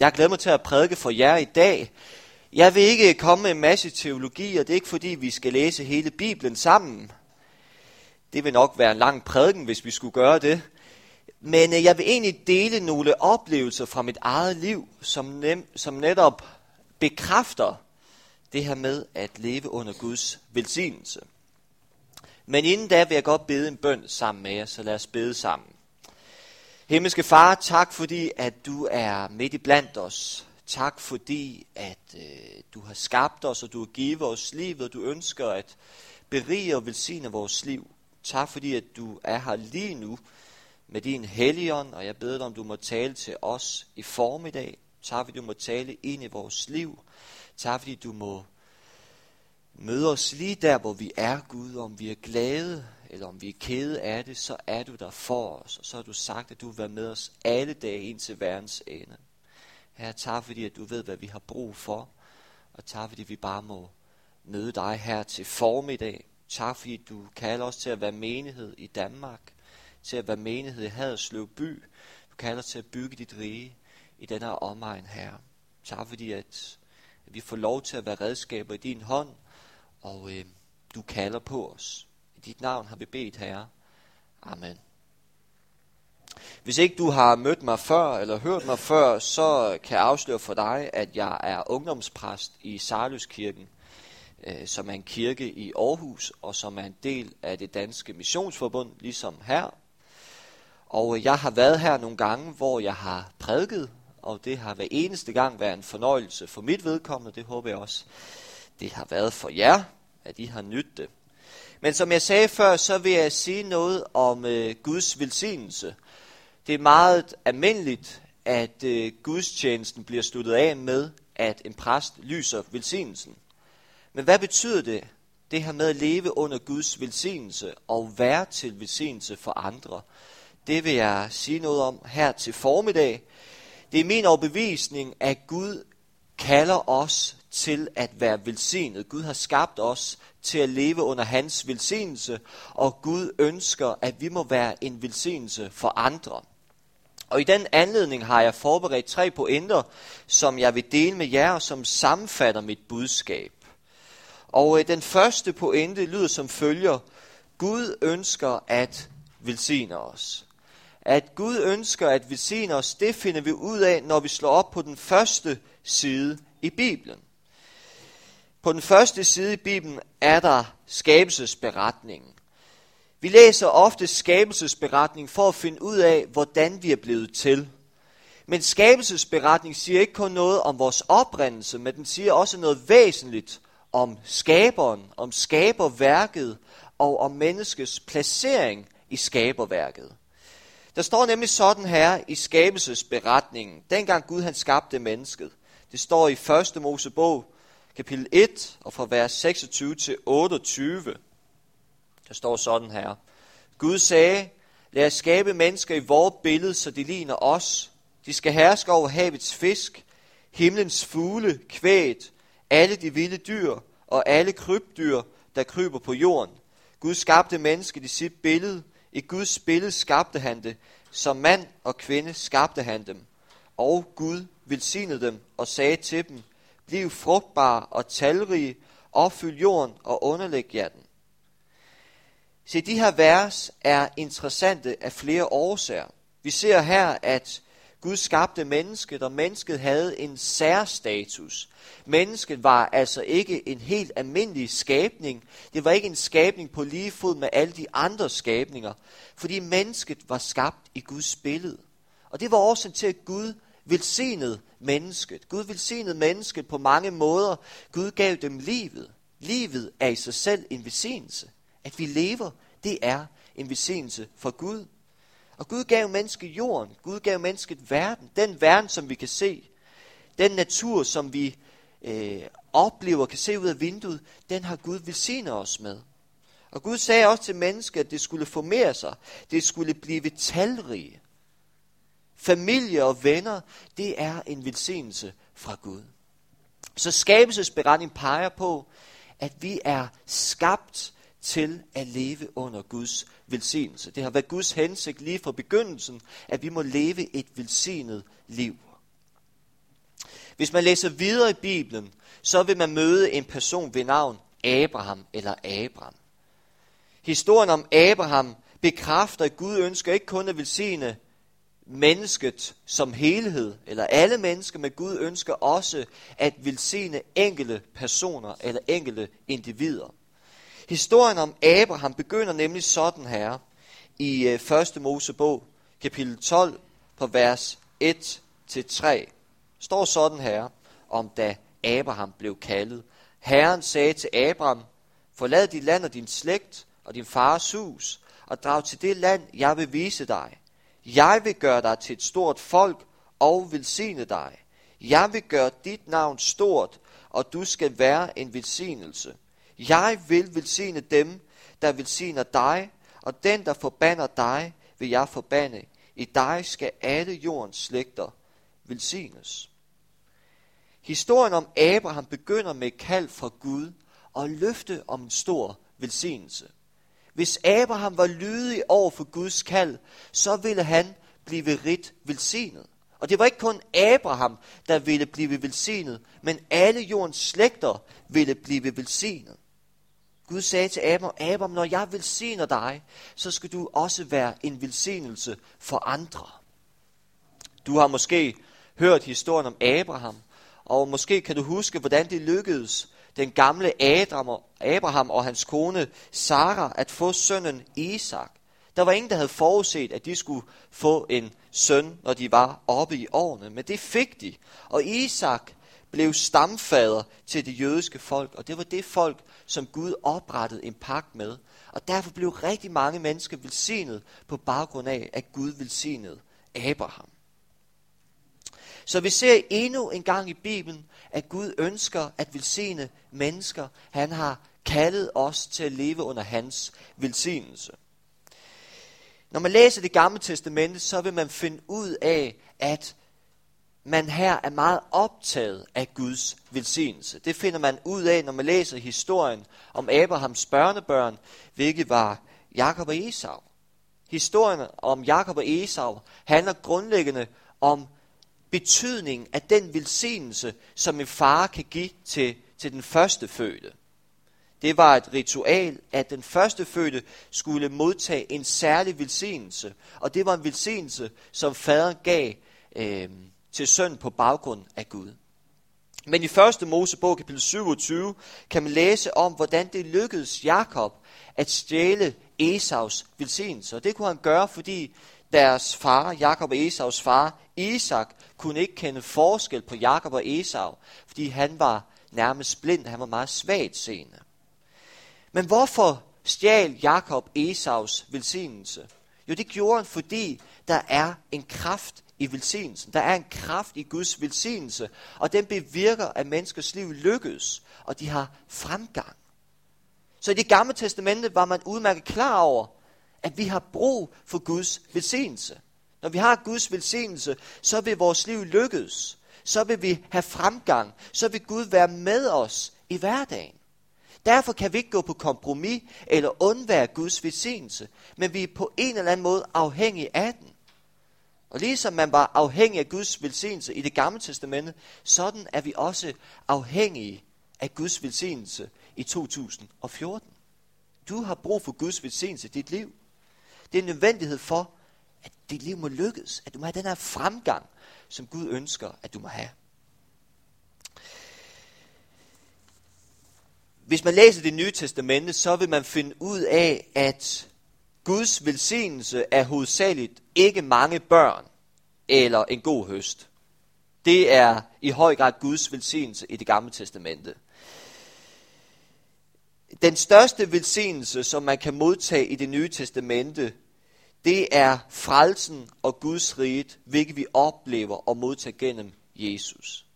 Jeg har glædet mig til at prædike for jer i dag. Jeg vil ikke komme med en masse teologi, og det er ikke fordi, vi skal læse hele Bibelen sammen. Det vil nok være en lang prædiken, hvis vi skulle gøre det. Men øh, jeg vil egentlig dele nogle oplevelser fra mit eget liv, som, nem, som netop bekræfter det her med at leve under Guds velsignelse. Men inden da vil jeg godt bede en bøn sammen med jer, så lad os bede sammen. Himmelske Far, tak fordi, at du er midt i blandt os. Tak fordi, at øh, du har skabt os, og du har givet os livet, og du ønsker at berige og velsigne vores liv. Tak fordi, at du er her lige nu med din helligånd, og jeg beder dig, om du må tale til os i formiddag. Tak fordi du må tale ind i vores liv. Tak fordi du må møde os lige der, hvor vi er, Gud, om vi er glade, eller om vi er kede af det, så er du der for os, og så har du sagt, at du vil være med os alle dage ind til verdens ende. Herre, tak fordi, at du ved, hvad vi har brug for, og tak fordi vi bare må møde dig her til formiddag. Tak fordi du kalder os til at være menighed i Danmark, til at være menighed i Haderslev by. Du kalder os til at bygge dit rige i den her omegn her. Tak fordi, at, at vi får lov til at være redskaber i din hånd, og øh, du kalder på os. I dit navn har vi bedt, Herre. Amen. Hvis ikke du har mødt mig før, eller hørt mig før, så kan jeg afsløre for dig, at jeg er ungdomspræst i Sarløskirken, øh, som er en kirke i Aarhus, og som er en del af det danske missionsforbund, ligesom her. Og jeg har været her nogle gange, hvor jeg har prædiket, og det har hver eneste gang været en fornøjelse for mit vedkommende. Det håber jeg også, det har været for jer, at I har nydt det. Men som jeg sagde før, så vil jeg sige noget om øh, Guds velsignelse. Det er meget almindeligt, at øh, gudstjenesten bliver sluttet af med, at en præst lyser velsignelsen. Men hvad betyder det, det her med at leve under Guds velsignelse og være til velsignelse for andre? Det vil jeg sige noget om her til formiddag. Det er min overbevisning, at Gud kalder os til at være velsignet. Gud har skabt os til at leve under hans velsignelse, og Gud ønsker, at vi må være en velsignelse for andre. Og i den anledning har jeg forberedt tre pointer, som jeg vil dele med jer, og som sammenfatter mit budskab. Og øh, den første pointe lyder som følger. Gud ønsker at velsigne os. At Gud ønsker at velsigne os, det finder vi ud af, når vi slår op på den første side i Bibelen. På den første side i Bibelen er der skabelsesberetningen. Vi læser ofte skabelsesberetning for at finde ud af, hvordan vi er blevet til. Men skabelsesberetning siger ikke kun noget om vores oprindelse, men den siger også noget væsentligt om skaberen, om skaberværket og om menneskets placering i skaberværket. Der står nemlig sådan her i skabelsesberetningen, dengang Gud han skabte mennesket. Det står i 1. Mosebog, kapitel 1, og fra vers 26 til 28. Der står sådan her. Gud sagde, lad os skabe mennesker i vores billede, så de ligner os. De skal herske over havets fisk, himlens fugle, kvæt, alle de vilde dyr og alle krybdyr, der kryber på jorden. Gud skabte mennesket i sit billede. I Guds billede skabte han det. Som mand og kvinde skabte han dem. Og Gud velsignede dem og sagde til dem, bliv frugtbare og talrige, opfyld jorden og underlæg jer den. Se, de her vers er interessante af flere årsager. Vi ser her, at Gud skabte mennesket, og mennesket havde en særstatus. Mennesket var altså ikke en helt almindelig skabning. Det var ikke en skabning på lige fod med alle de andre skabninger, fordi mennesket var skabt i Guds billede. Og det var årsagen til, at Gud velsignede mennesket. Gud velsignede mennesket på mange måder. Gud gav dem livet. Livet er i sig selv en velsignelse. At vi lever, det er en velsignelse for Gud. Og Gud gav mennesket jorden. Gud gav mennesket verden. Den verden, som vi kan se. Den natur, som vi øh, oplever, kan se ud af vinduet, den har Gud velsignet os med. Og Gud sagde også til mennesket, at det skulle formere sig. Det skulle blive talrige. Familie og venner, det er en velsignelse fra Gud. Så skabelsesberetningen peger på, at vi er skabt til at leve under Guds velsignelse. Det har været Guds hensigt lige fra begyndelsen, at vi må leve et velsignet liv. Hvis man læser videre i Bibelen, så vil man møde en person ved navn Abraham eller Abraham. Historien om Abraham bekræfter, at Gud ønsker ikke kun at velsigne mennesket som helhed, eller alle mennesker, men Gud ønsker også at velsigne enkelte personer eller enkelte individer. Historien om Abraham begynder nemlig sådan her i øh, 1. Mosebog, kapitel 12, på vers 1 til 3. Står sådan her, om da Abraham blev kaldet. Herren sagde til Abraham, forlad dit land og din slægt og din fars hus, og drag til det land, jeg vil vise dig. Jeg vil gøre dig til et stort folk og velsigne dig. Jeg vil gøre dit navn stort, og du skal være en velsignelse. Jeg vil velsigne dem, der velsigner dig, og den, der forbander dig, vil jeg forbande. I dig skal alle jordens slægter velsignes. Historien om Abraham begynder med et kald fra Gud og løfte om en stor velsignelse. Hvis Abraham var lydig over for Guds kald, så ville han blive rigt velsignet. Og det var ikke kun Abraham, der ville blive velsignet, men alle jordens slægter ville blive velsignet. Gud sagde til Abraham, Abraham, når jeg velsigner dig, så skal du også være en velsignelse for andre. Du har måske hørt historien om Abraham, og måske kan du huske, hvordan det lykkedes den gamle Abraham og hans kone Sara at få sønnen Isak. Der var ingen, der havde forudset, at de skulle få en søn, når de var oppe i årene, men det fik de. Og Isak blev stamfader til det jødiske folk, og det var det folk, som Gud oprettede en pagt med. Og derfor blev rigtig mange mennesker velsignet på baggrund af, at Gud velsignede Abraham. Så vi ser endnu en gang i Bibelen, at Gud ønsker at velsigne mennesker. Han har kaldet os til at leve under hans velsignelse. Når man læser det gamle testamente, så vil man finde ud af, at man her er meget optaget af Guds velsignelse. Det finder man ud af, når man læser historien om Abrahams børnebørn, hvilket var Jakob og Esau. Historien om Jakob og Esau handler grundlæggende om betydningen af den velsignelse, som en far kan give til, til den første fødte. Det var et ritual, at den første fødte skulle modtage en særlig velsignelse. Og det var en velsignelse, som faderen gav øh, til søn på baggrund af Gud. Men i 1. Mosebog kapitel 27 kan man læse om, hvordan det lykkedes Jakob at stjæle Esaus velsignelse. Og det kunne han gøre, fordi deres far, Jakob og Esaus far, Isak, kunne ikke kende forskel på Jakob og Esau, fordi han var nærmest blind, han var meget svagt seende. Men hvorfor stjal Jakob Esaus velsignelse? Jo, det gjorde han, fordi der er en kraft i velsignelsen. Der er en kraft i Guds velsignelse, og den bevirker, at menneskers liv lykkes, og de har fremgang. Så i det gamle testamente var man udmærket klar over, at vi har brug for Guds velsignelse. Når vi har Guds velsignelse, så vil vores liv lykkes. Så vil vi have fremgang. Så vil Gud være med os i hverdagen. Derfor kan vi ikke gå på kompromis eller undvære Guds velsignelse, men vi er på en eller anden måde afhængige af den. Og ligesom man var afhængig af Guds velsignelse i det gamle testamente, sådan er vi også afhængige af Guds velsignelse i 2014. Du har brug for Guds velsignelse i dit liv. Det er en nødvendighed for, at dit liv må lykkes, at du må have den her fremgang, som Gud ønsker, at du må have. Hvis man læser det nye testamente, så vil man finde ud af, at Guds velsignelse er hovedsageligt ikke mange børn eller en god høst. Det er i høj grad Guds velsignelse i det gamle testamente. Den største velsignelse, som man kan modtage i det nye testamente, det er frelsen og Guds rige, hvilket vi oplever og modtager gennem Jesus.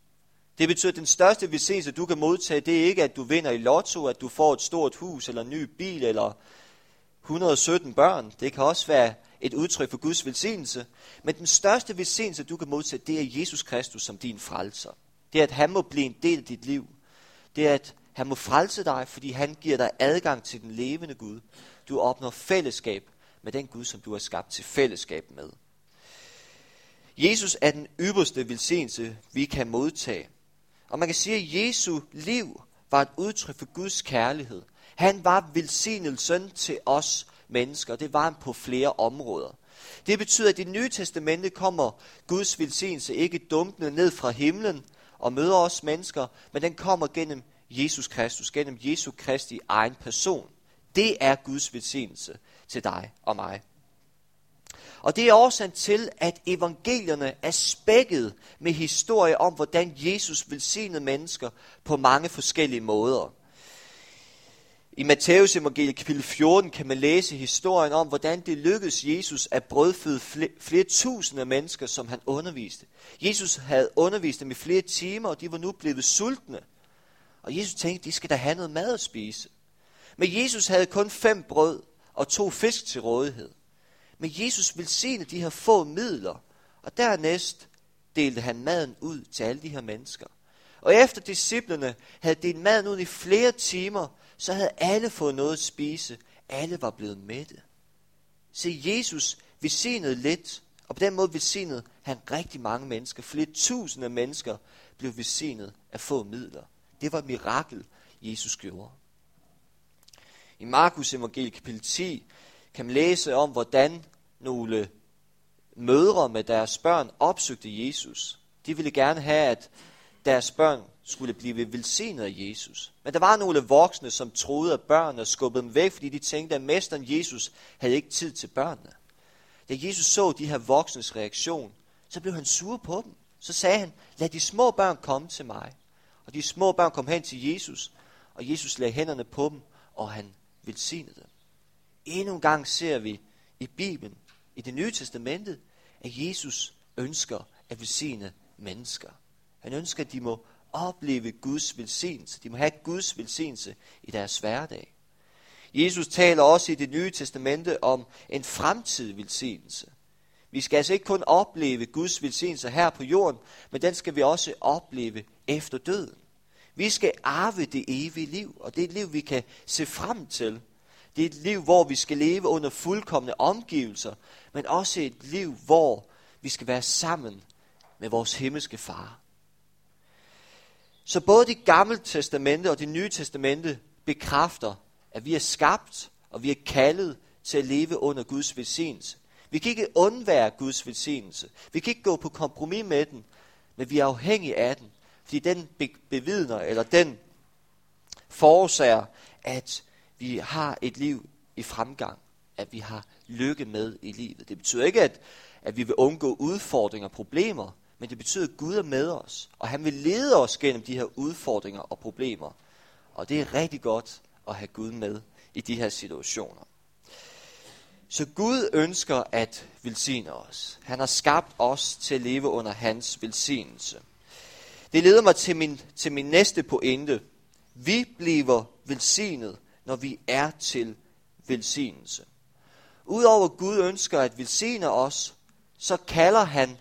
Det betyder, at den største velsignelse, du kan modtage, det er ikke, at du vinder i lotto, at du får et stort hus, eller en ny bil, eller 117 børn. Det kan også være et udtryk for Guds velsignelse. Men den største velsignelse, du kan modtage, det er Jesus Kristus som din frelser. Det er, at han må blive en del af dit liv. Det er, at han må frelse dig, fordi han giver dig adgang til den levende Gud. Du opnår fællesskab med den Gud, som du har skabt til fællesskab med. Jesus er den ypperste velsignelse, vi kan modtage. Og man kan sige, at Jesu liv var et udtryk for Guds kærlighed. Han var velsignelsen til os mennesker. Det var han på flere områder. Det betyder, at i det nye testamente kommer Guds velsignelse ikke dumpende ned fra himlen og møder os mennesker, men den kommer gennem Jesus Kristus, gennem Jesu Kristi egen person. Det er Guds velsignelse til dig og mig. Og det er årsagen til, at evangelierne er spækket med historier om, hvordan Jesus velsignede mennesker på mange forskellige måder. I Matteus evangeliet kapitel 14 kan man læse historien om, hvordan det lykkedes Jesus at brødføde flere, flere tusinde mennesker, som han underviste. Jesus havde undervist dem i flere timer, og de var nu blevet sultne. Og Jesus tænkte, de skal da have noget mad at spise. Men Jesus havde kun fem brød og to fisk til rådighed. Men Jesus velsignede de her få midler, og dernæst delte han maden ud til alle de her mennesker. Og efter disciplerne havde delt maden ud i flere timer, så havde alle fået noget at spise. Alle var blevet mætte. Se, Jesus velsignede lidt, og på den måde velsignede han rigtig mange mennesker. Flere tusinde mennesker blev velsignet af få midler. Det var et mirakel, Jesus gjorde. I Markus evangeliet kapitel 10 kan man læse om, hvordan nogle mødre med deres børn opsøgte Jesus. De ville gerne have, at deres børn skulle blive velsignet af Jesus. Men der var nogle voksne, som troede, at børnene skubbede dem væk, fordi de tænkte, at mesteren Jesus havde ikke tid til børnene. Da Jesus så de her voksnes reaktion, så blev han sur på dem. Så sagde han, lad de små børn komme til mig. Og de små børn kom hen til Jesus, og Jesus lagde hænderne på dem, og han velsignede dem. Endnu en gang ser vi i Bibelen, i det nye testamente, at Jesus ønsker at velsigne mennesker. Han ønsker, at de må opleve Guds velsignelse. De må have Guds velsignelse i deres hverdag. Jesus taler også i det nye testamente om en fremtidig velsignelse. Vi skal altså ikke kun opleve Guds velsignelse her på jorden, men den skal vi også opleve efter døden. Vi skal arve det evige liv, og det er et liv, vi kan se frem til. Det er et liv, hvor vi skal leve under fuldkommende omgivelser, men også et liv, hvor vi skal være sammen med vores himmelske far. Så både det gamle testamente og det nye testamente bekræfter, at vi er skabt, og vi er kaldet til at leve under Guds velsignelse. Vi kan ikke undvære Guds velsignelse. Vi kan ikke gå på kompromis med den, men vi er afhængige af den, fordi den bevidner, eller den forårsager, at vi har et liv i fremgang, at vi har lykke med i livet. Det betyder ikke, at, at vi vil undgå udfordringer og problemer, men det betyder, at Gud er med os, og han vil lede os gennem de her udfordringer og problemer. Og det er rigtig godt at have Gud med i de her situationer. Så Gud ønsker at velsigne os. Han har skabt os til at leve under hans velsignelse. Det leder mig til min, til min næste pointe. Vi bliver velsignet, når vi er til velsignelse. Udover at Gud ønsker at velsigne os, så kalder han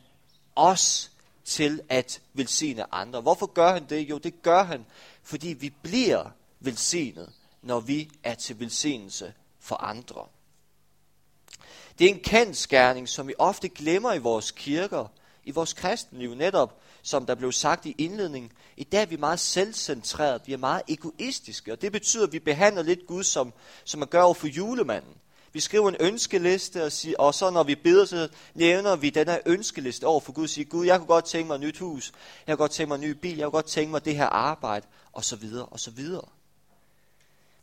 os til at velsigne andre. Hvorfor gør han det? Jo, det gør han, fordi vi bliver velsignet, når vi er til velsignelse for andre. Det er en kendskærning, som vi ofte glemmer i vores kirker, i vores kristenliv netop, som der blev sagt i indledningen. I dag er vi meget selvcentreret, vi er meget egoistiske, og det betyder, at vi behandler lidt Gud, som, som man gør over for julemanden. Vi skriver en ønskeliste, og, siger, og så når vi beder, så nævner vi den her ønskeliste over for Gud. Siger, Gud, jeg kunne godt tænke mig et nyt hus, jeg kunne godt tænke mig en ny bil, jeg kunne godt tænke mig det her arbejde, og så videre, og så videre.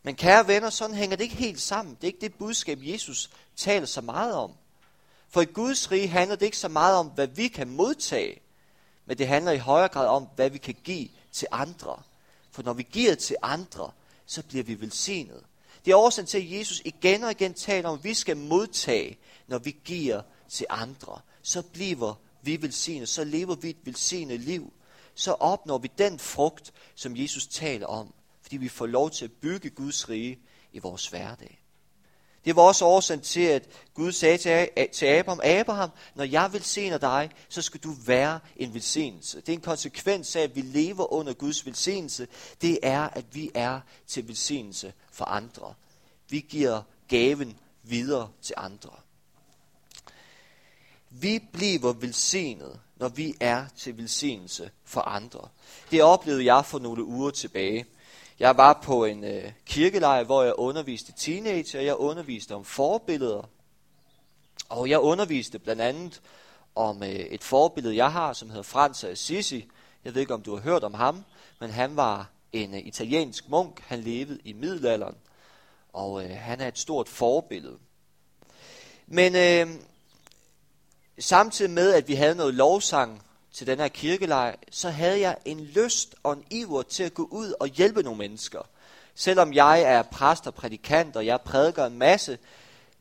Men kære venner, sådan hænger det ikke helt sammen. Det er ikke det budskab, Jesus taler så meget om. For i Guds rige handler det ikke så meget om, hvad vi kan modtage, men det handler i højere grad om, hvad vi kan give til andre. For når vi giver til andre, så bliver vi velsignet. Det er årsagen til, at Jesus igen og igen taler om, at vi skal modtage, når vi giver til andre. Så bliver vi velsignet, så lever vi et velsignet liv. Så opnår vi den frugt, som Jesus taler om, fordi vi får lov til at bygge Guds rige i vores hverdag. Det var også årsagen til, at Gud sagde til Abraham, Abraham, når jeg velsigner dig, så skal du være en velsignelse. Det er en konsekvens af, at vi lever under Guds velsignelse. Det er, at vi er til velsignelse for andre. Vi giver gaven videre til andre. Vi bliver velsignet, når vi er til velsignelse for andre. Det oplevede jeg for nogle uger tilbage. Jeg var på en øh, kirkelejr, hvor jeg underviste teenager, og jeg underviste om forbilleder. Og jeg underviste blandt andet om øh, et forbillede, jeg har, som hedder Frans af Assisi. Jeg ved ikke, om du har hørt om ham, men han var en øh, italiensk munk. Han levede i middelalderen, og øh, han er et stort forbillede. Men øh, samtidig med, at vi havde noget lovsang til den her kirkelejr, så havde jeg en lyst og en iver til at gå ud og hjælpe nogle mennesker. Selvom jeg er præst og prædikant, og jeg prædiker en masse,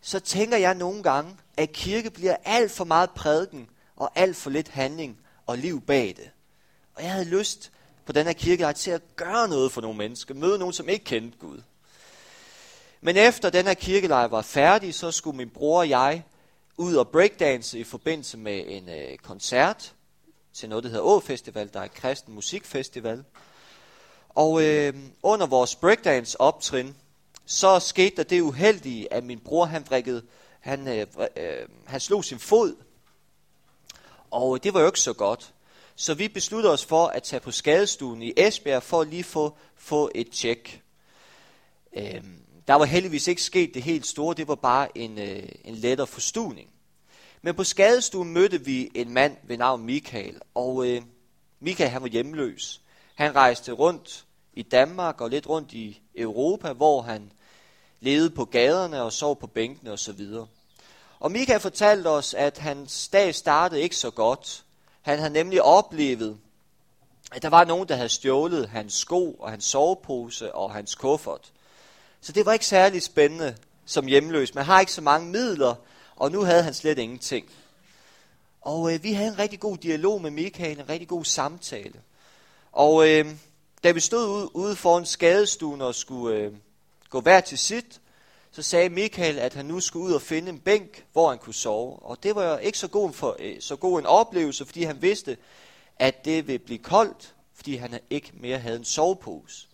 så tænker jeg nogle gange, at kirke bliver alt for meget prædiken og alt for lidt handling og liv bag det. Og jeg havde lyst på den her kirkelejr til at gøre noget for nogle mennesker, møde nogen, som ikke kendte Gud. Men efter den her kirkelejr var færdig, så skulle min bror og jeg ud og breakdance i forbindelse med en øh, koncert til noget, der hedder Å Festival, der er et kristen musikfestival. Og øh, under vores breakdance optrin, så skete der det uheldige, at min bror han vrikkede, han, øh, øh, han slog sin fod. Og det var jo ikke så godt. Så vi besluttede os for at tage på skadestuen i Esbjerg for at lige få, få et tjek. Øh, der var heldigvis ikke sket det helt store, det var bare en, øh, en lettere forstuning. Men på skadestuen mødte vi en mand ved navn Michael, og øh, Michael han var hjemløs. Han rejste rundt i Danmark og lidt rundt i Europa, hvor han levede på gaderne og sov på bænkene osv. Og Michael fortalte os, at hans dag startede ikke så godt. Han havde nemlig oplevet, at der var nogen, der havde stjålet hans sko og hans sovepose og hans kuffert. Så det var ikke særlig spændende som hjemløs. Man har ikke så mange midler, og nu havde han slet ingenting. Og øh, vi havde en rigtig god dialog med Michael, en rigtig god samtale. Og øh, da vi stod ude, ude foran skadestuen og skulle øh, gå hver til sit, så sagde Michael, at han nu skulle ud og finde en bænk, hvor han kunne sove. Og det var jo ikke så god, for, øh, så god en oplevelse, fordi han vidste, at det ville blive koldt, fordi han ikke mere havde en sovepose.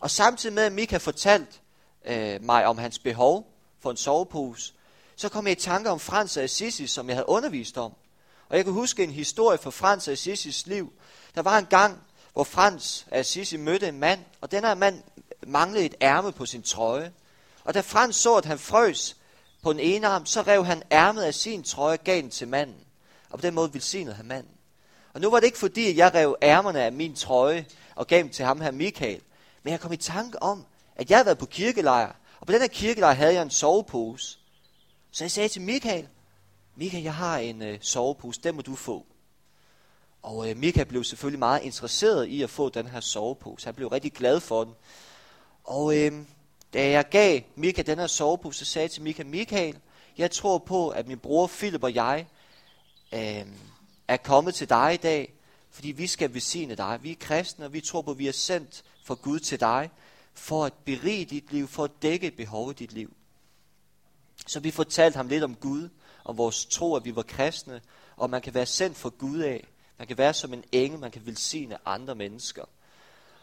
Og samtidig med, at Michael fortalte øh, mig om hans behov for en sovepose, så kom jeg i tanke om Frans af Assisi, som jeg havde undervist om. Og jeg kan huske en historie fra Frans af Assisis liv. Der var en gang, hvor Frans af Assisi mødte en mand, og den her mand manglede et ærme på sin trøje. Og da Frans så, at han frøs på den ene arm, så rev han ærmet af sin trøje og gav den til manden. Og på den måde velsignede han manden. Og nu var det ikke fordi, at jeg rev ærmerne af min trøje og gav dem til ham her Michael. Men jeg kom i tanke om, at jeg havde været på kirkelejr. Og på den her kirkelejr havde jeg en sovepose. Så jeg sagde til Michael, Michael, jeg har en øh, sovepose, den må du få. Og øh, Michael blev selvfølgelig meget interesseret i at få den her sovepose. Han blev rigtig glad for den. Og øh, da jeg gav Michael den her sovepose, så sagde jeg til Michael, Michael, jeg tror på, at min bror Philip og jeg øh, er kommet til dig i dag, fordi vi skal velsigne dig. Vi er kristne, og vi tror på, at vi er sendt for Gud til dig, for at berige dit liv, for at dække et behov i dit liv. Så vi fortalte ham lidt om Gud, om vores tro, at vi var kristne, og man kan være sendt for Gud af. Man kan være som en engel, man kan velsigne andre mennesker.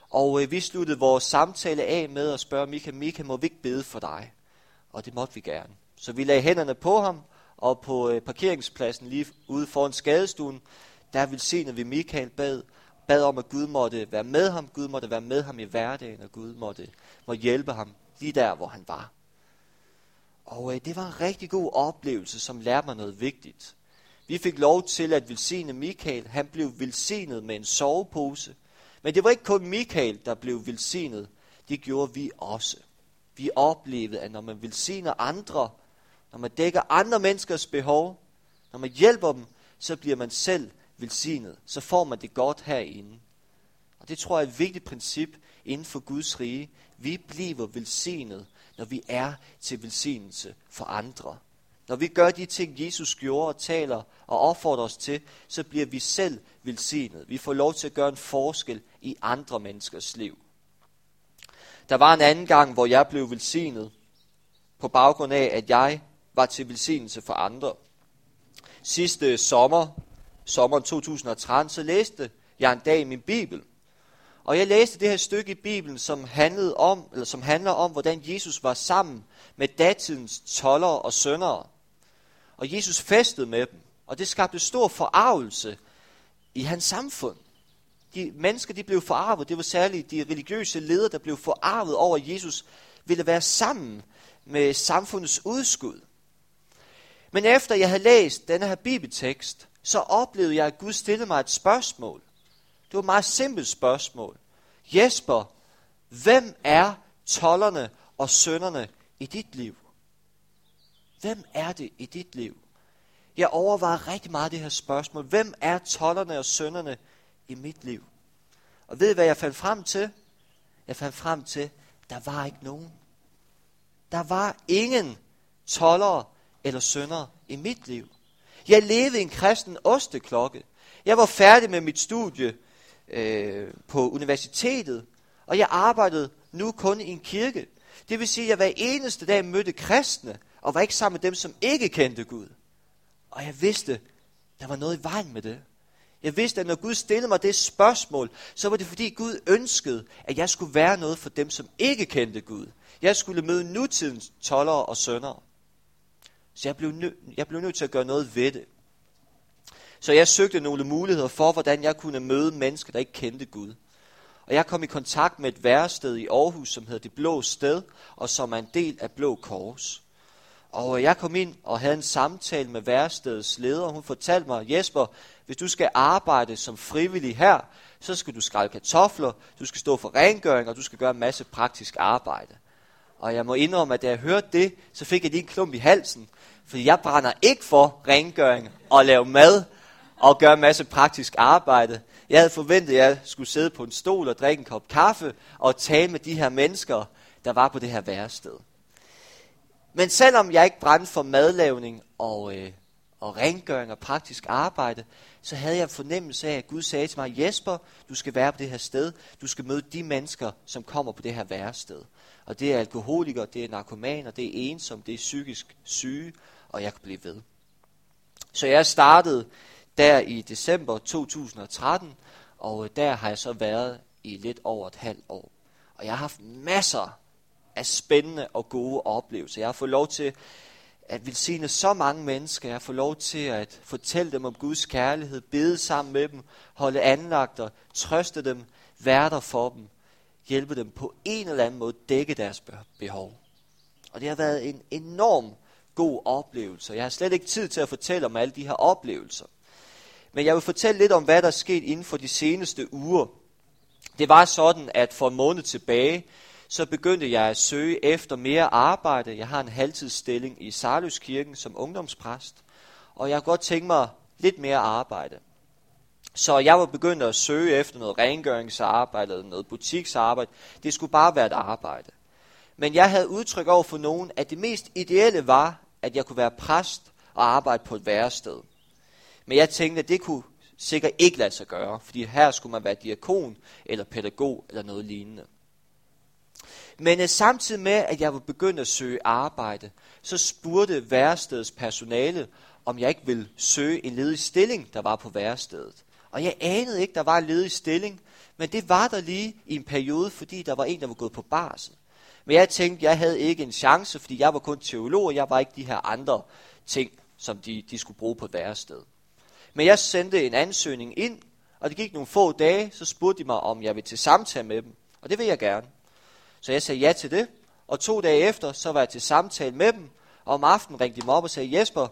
Og øh, vi sluttede vores samtale af med at spørge Mika, Mika, må vi ikke bede for dig? Og det måtte vi gerne. Så vi lagde hænderne på ham, og på øh, parkeringspladsen lige ude foran skadestuen, der velsignede vi Michael bad, bad om, at Gud måtte være med ham, Gud måtte være med ham i hverdagen, og Gud måtte, måtte hjælpe ham lige der, hvor han var. Og øh, det var en rigtig god oplevelse, som lærte mig noget vigtigt. Vi fik lov til at velsigne Michael. Han blev velsignet med en sovepose. Men det var ikke kun Michael, der blev velsignet. Det gjorde vi også. Vi oplevede, at når man velsigner andre, når man dækker andre menneskers behov, når man hjælper dem, så bliver man selv velsignet. Så får man det godt herinde. Og det tror jeg er et vigtigt princip inden for Guds rige. Vi bliver velsignet, når vi er til velsignelse for andre. Når vi gør de ting, Jesus gjorde og taler og opfordrer os til, så bliver vi selv velsignet. Vi får lov til at gøre en forskel i andre menneskers liv. Der var en anden gang, hvor jeg blev velsignet på baggrund af, at jeg var til velsignelse for andre. Sidste sommer, sommeren 2013, så læste jeg en dag i min bibel, og jeg læste det her stykke i Bibelen, som, handlede om, eller som handler om, hvordan Jesus var sammen med datidens tollere og søndere. Og Jesus festede med dem, og det skabte stor forarvelse i hans samfund. De mennesker, de blev forarvet. Det var særligt de religiøse ledere, der blev forarvet over, at Jesus ville være sammen med samfundets udskud. Men efter jeg havde læst denne her bibeltekst, så oplevede jeg, at Gud stillede mig et spørgsmål. Det var et meget simpelt spørgsmål. Jesper, hvem er tollerne og sønderne i dit liv? Hvem er det i dit liv? Jeg overvejer rigtig meget det her spørgsmål. Hvem er tollerne og sønderne i mit liv? Og ved I, hvad jeg fandt frem til? Jeg fandt frem til, der var ikke nogen. Der var ingen tollere eller sønder i mit liv. Jeg levede i en kristen osteklokke. Jeg var færdig med mit studie øh, på universitetet, og jeg arbejdede nu kun i en kirke. Det vil sige, at jeg hver eneste dag mødte kristne, og var ikke sammen med dem, som ikke kendte Gud. Og jeg vidste, der var noget i vejen med det. Jeg vidste, at når Gud stillede mig det spørgsmål, så var det fordi Gud ønskede, at jeg skulle være noget for dem, som ikke kendte Gud. Jeg skulle møde nutidens tollere og søndere. Så jeg blev, nø- jeg blev nødt til at gøre noget ved det. Så jeg søgte nogle muligheder for, hvordan jeg kunne møde mennesker, der ikke kendte Gud. Og jeg kom i kontakt med et værested i Aarhus, som hedder Det Blå Sted, og som er en del af Blå Kors. Og jeg kom ind og havde en samtale med værestedets leder, og hun fortalte mig, Jesper, hvis du skal arbejde som frivillig her, så skal du skrælle kartofler, du skal stå for rengøring, og du skal gøre en masse praktisk arbejde. Og jeg må indrømme, at da jeg hørte det, så fik jeg lige en klump i halsen, fordi jeg brænder ikke for rengøring og lave mad og gøre en masse praktisk arbejde. Jeg havde forventet, at jeg skulle sidde på en stol og drikke en kop kaffe og tale med de her mennesker, der var på det her værested. Men selvom jeg ikke brændte for madlavning og, øh, og rengøring og praktisk arbejde, så havde jeg fornemmelse af, at Gud sagde til mig, Jesper, du skal være på det her sted. Du skal møde de mennesker, som kommer på det her værested. Og det er alkoholikere, det er narkomaner, det er ensom, det er psykisk syge, og jeg kan blive ved. Så jeg startede der i december 2013, og øh, der har jeg så været i lidt over et halvt år. Og jeg har haft masser af spændende og gode oplevelser. Jeg har fået lov til at velsigne så mange mennesker. Jeg har fået lov til at fortælle dem om Guds kærlighed, bede sammen med dem, holde anlagter, trøste dem, være der for dem, hjælpe dem på en eller anden måde, dække deres behov. Og det har været en enorm god oplevelse. Jeg har slet ikke tid til at fortælle om alle de her oplevelser. Men jeg vil fortælle lidt om, hvad der er sket inden for de seneste uger. Det var sådan, at for en måned tilbage, så begyndte jeg at søge efter mere arbejde. Jeg har en halvtidsstilling i Sarløskirken som ungdomspræst, og jeg kunne godt tænke mig lidt mere arbejde. Så jeg var begyndt at søge efter noget rengøringsarbejde, noget butiksarbejde. Det skulle bare være et arbejde. Men jeg havde udtryk over for nogen, at det mest ideelle var, at jeg kunne være præst og arbejde på et værested. Men jeg tænkte, at det kunne sikkert ikke lade sig gøre, fordi her skulle man være diakon eller pædagog eller noget lignende. Men uh, samtidig med, at jeg var begyndt at søge arbejde, så spurgte værestedets personale, om jeg ikke ville søge en ledig stilling, der var på værestedet. Og jeg anede ikke, der var en ledig stilling, men det var der lige i en periode, fordi der var en, der var gået på barsel. Men jeg tænkte, jeg havde ikke en chance, fordi jeg var kun teolog, og jeg var ikke de her andre ting, som de, de skulle bruge på et værested. Men jeg sendte en ansøgning ind, og det gik nogle få dage, så spurgte de mig, om jeg ville til samtale med dem. Og det vil jeg gerne. Så jeg sagde ja til det, og to dage efter, så var jeg til samtale med dem, og om aftenen ringte de mig op og sagde, Jesper,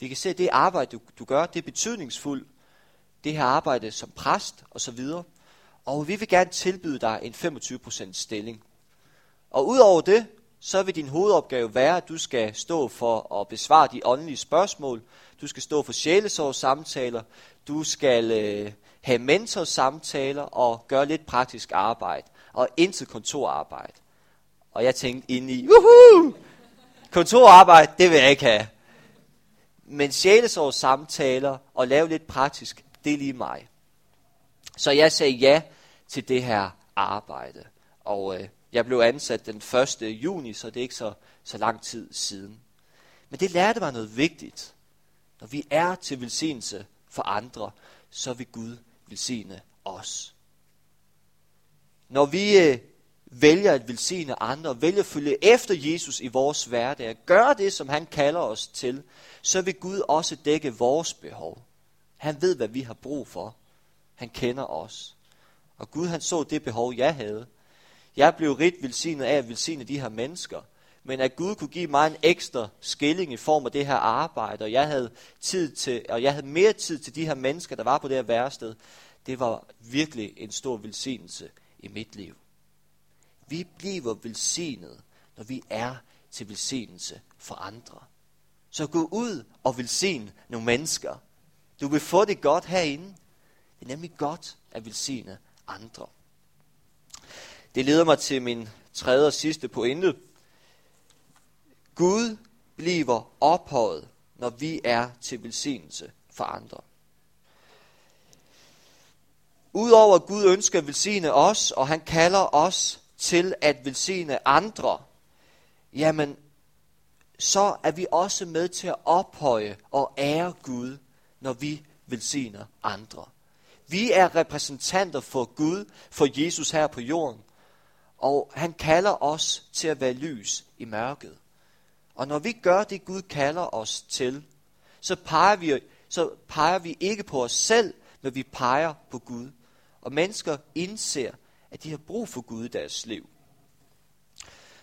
vi kan se, at det arbejde, du, du gør, det er betydningsfuldt. Det her arbejde som præst og så videre. Og vi vil gerne tilbyde dig en 25% stilling. Og udover det, så vil din hovedopgave være, at du skal stå for at besvare de åndelige spørgsmål. Du skal stå for sjælesorgssamtaler, Du skal øh, have mentorsamtaler og gøre lidt praktisk arbejde. Og intet kontorarbejde. Og jeg tænkte ind i, uhu, kontorarbejde, det vil jeg ikke have. Men sjælesorgssamtaler og lave lidt praktisk, det er lige mig. Så jeg sagde ja til det her arbejde. Og øh, jeg blev ansat den 1. juni, så det er ikke så, så lang tid siden. Men det lærte mig noget vigtigt. Når vi er til velsignelse for andre, så vil Gud velsigne os. Når vi øh, vælger at velsigne andre, vælger at følge efter Jesus i vores hverdag, gøre det, som han kalder os til, så vil Gud også dække vores behov. Han ved, hvad vi har brug for. Han kender os. Og Gud han så det behov, jeg havde. Jeg blev rigt velsignet af at velsigne de her mennesker. Men at Gud kunne give mig en ekstra skilling i form af det her arbejde, og jeg havde tid til, og jeg havde mere tid til de her mennesker, der var på det her værested, det var virkelig en stor velsignelse i mit liv. Vi bliver velsignet, når vi er til velsignelse for andre. Så gå ud og velsign nogle mennesker. Du vil få det godt herinde. Det er nemlig godt at velsigne andre. Det leder mig til min tredje og sidste pointe. Gud bliver ophøjet, når vi er til velsignelse for andre. Udover at Gud ønsker at velsigne os, og han kalder os til at velsigne andre, jamen, så er vi også med til at ophøje og ære Gud, når vi velsigner andre. Vi er repræsentanter for Gud, for Jesus her på jorden, og han kalder os til at være lys i mørket. Og når vi gør det, Gud kalder os til, så peger vi, så peger vi ikke på os selv, men vi peger på Gud. Og mennesker indser, at de har brug for Gud i deres liv.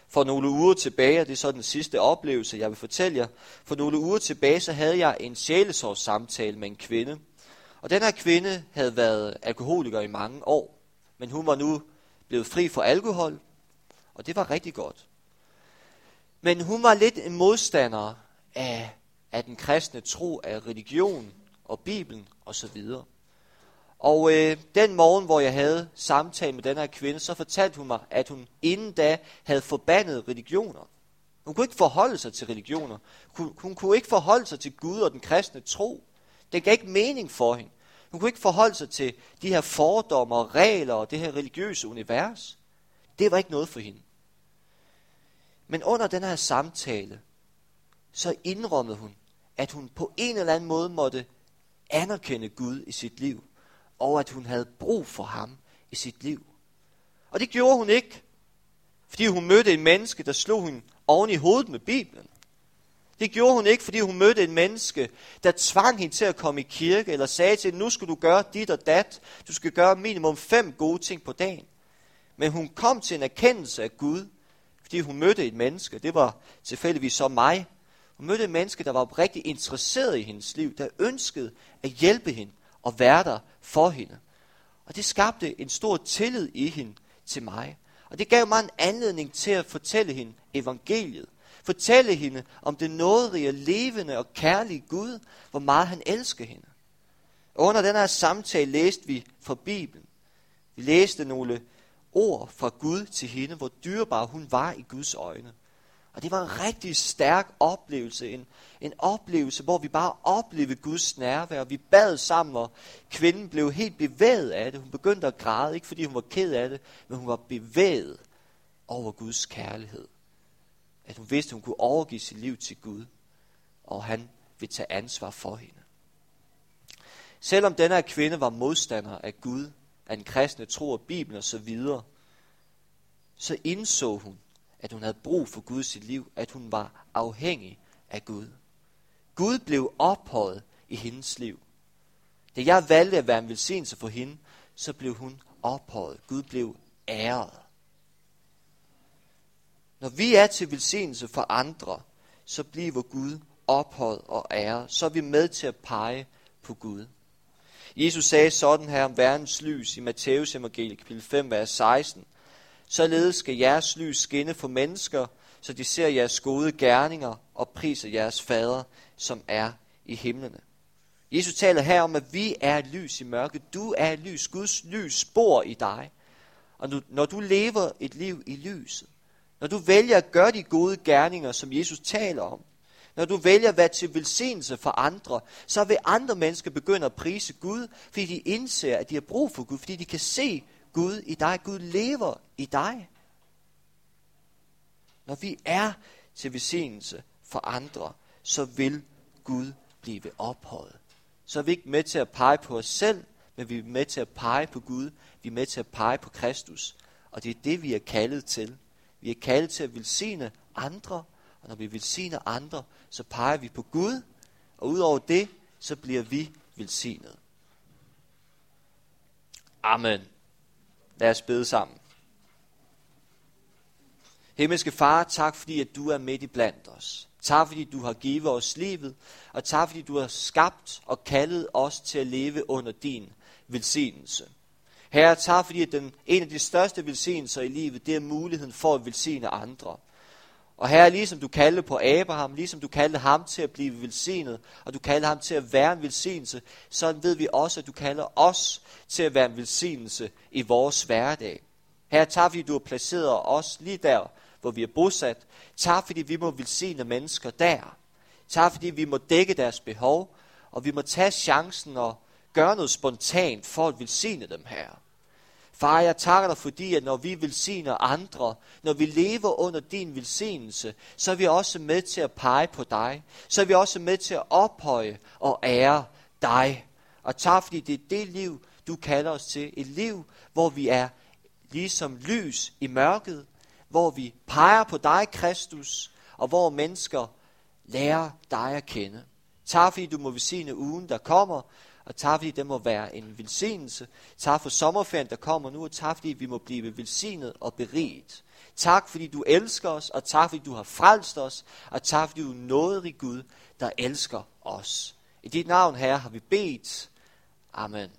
For nogle uger tilbage, og det er så den sidste oplevelse, jeg vil fortælle jer. For nogle uger tilbage, så havde jeg en sjælesårs samtale med en kvinde. Og den her kvinde havde været alkoholiker i mange år. Men hun var nu blevet fri for alkohol, og det var rigtig godt. Men hun var lidt en modstander af, af den kristne tro, af religion og Bibelen osv. Og øh, den morgen, hvor jeg havde samtale med den her kvinde, så fortalte hun mig, at hun inden da havde forbandet religioner. Hun kunne ikke forholde sig til religioner. Hun, hun kunne ikke forholde sig til Gud og den kristne tro. Det gav ikke mening for hende. Hun kunne ikke forholde sig til de her fordomme og regler og det her religiøse univers. Det var ikke noget for hende. Men under den her samtale, så indrømmede hun, at hun på en eller anden måde måtte anerkende Gud i sit liv og at hun havde brug for ham i sit liv. Og det gjorde hun ikke, fordi hun mødte en menneske, der slog hende oven i hovedet med Bibelen. Det gjorde hun ikke, fordi hun mødte en menneske, der tvang hende til at komme i kirke, eller sagde til hende, nu skal du gøre dit og dat. Du skal gøre minimum fem gode ting på dagen. Men hun kom til en erkendelse af Gud, fordi hun mødte et menneske. Det var tilfældigvis så mig. Hun mødte et menneske, der var rigtig interesseret i hendes liv, der ønskede at hjælpe hende og være der for hende. Og det skabte en stor tillid i hende til mig. Og det gav mig en anledning til at fortælle hende evangeliet. Fortælle hende om det nåderige, levende og kærlige Gud, hvor meget han elsker hende. Og under den her samtale læste vi fra Bibelen. Vi læste nogle ord fra Gud til hende, hvor dyrbar hun var i Guds øjne. Og det var en rigtig stærk oplevelse. En, en oplevelse, hvor vi bare oplevede Guds nærvær. Vi bad sammen, og kvinden blev helt bevæget af det. Hun begyndte at græde, ikke fordi hun var ked af det, men hun var bevæget over Guds kærlighed. At hun vidste, at hun kunne overgive sit liv til Gud, og han vil tage ansvar for hende. Selvom denne her kvinde var modstander af Gud, af den kristne tro og Bibelen og så videre, så indså hun, at hun havde brug for Gud i sit liv, at hun var afhængig af Gud. Gud blev ophøjet i hendes liv. Da jeg valgte at være en velsignelse for hende, så blev hun ophøjet. Gud blev æret. Når vi er til velsignelse for andre, så bliver Gud ophøjet og æret. Så er vi med til at pege på Gud. Jesus sagde sådan her om verdens lys i Matteus evangeliet kapitel 5, vers 16. Således skal jeres lys skinne for mennesker, så de ser jeres gode gerninger og priser jeres fader, som er i himlene. Jesus taler her om, at vi er et lys i mørket. Du er et lys. Guds lys bor i dig. Og nu, når du lever et liv i lyset, når du vælger at gøre de gode gerninger, som Jesus taler om, når du vælger at være til velsignelse for andre, så vil andre mennesker begynde at prise Gud, fordi de indser, at de har brug for Gud, fordi de kan se Gud i dig. Gud lever i dig. Når vi er til velsignelse for andre, så vil Gud blive ophøjet. Så er vi ikke med til at pege på os selv, men vi er med til at pege på Gud. Vi er med til at pege på Kristus. Og det er det, vi er kaldet til. Vi er kaldet til at velsigne andre, og når vi velsigner andre, så peger vi på Gud, og udover det, så bliver vi velsignet. Amen. Lad os bede sammen. Himmelske Far, tak fordi at du er midt i blandt os. Tak fordi du har givet os livet, og tak fordi du har skabt og kaldet os til at leve under din velsignelse. Herre, tak fordi at den, en af de største velsignelser i livet, det er muligheden for at velsigne andre. Og herre, ligesom du kaldte på Abraham, ligesom du kaldte ham til at blive velsignet, og du kaldte ham til at være en velsignelse, så ved vi også, at du kalder os til at være en velsignelse i vores hverdag. Herre, tak fordi du har placeret os lige der, hvor vi er bosat. Tak fordi vi må velsigne mennesker der. Tak fordi vi må dække deres behov, og vi må tage chancen og gøre noget spontant for at velsigne dem her. Far, jeg takker dig, fordi at når vi velsigner andre, når vi lever under din velsignelse, så er vi også med til at pege på dig. Så er vi også med til at ophøje og ære dig. Og tak, fordi det er det liv, du kalder os til. Et liv, hvor vi er ligesom lys i mørket, hvor vi peger på dig, Kristus, og hvor mennesker lærer dig at kende. Tak fordi du må velsigne ugen, der kommer, og tak fordi det må være en velsignelse. Tak for sommerferien, der kommer nu, og tak fordi vi må blive velsignet og beriget. Tak fordi du elsker os, og tak fordi du har frelst os, og tak fordi du er nådig Gud, der elsker os. I dit navn, Herre, har vi bedt. Amen.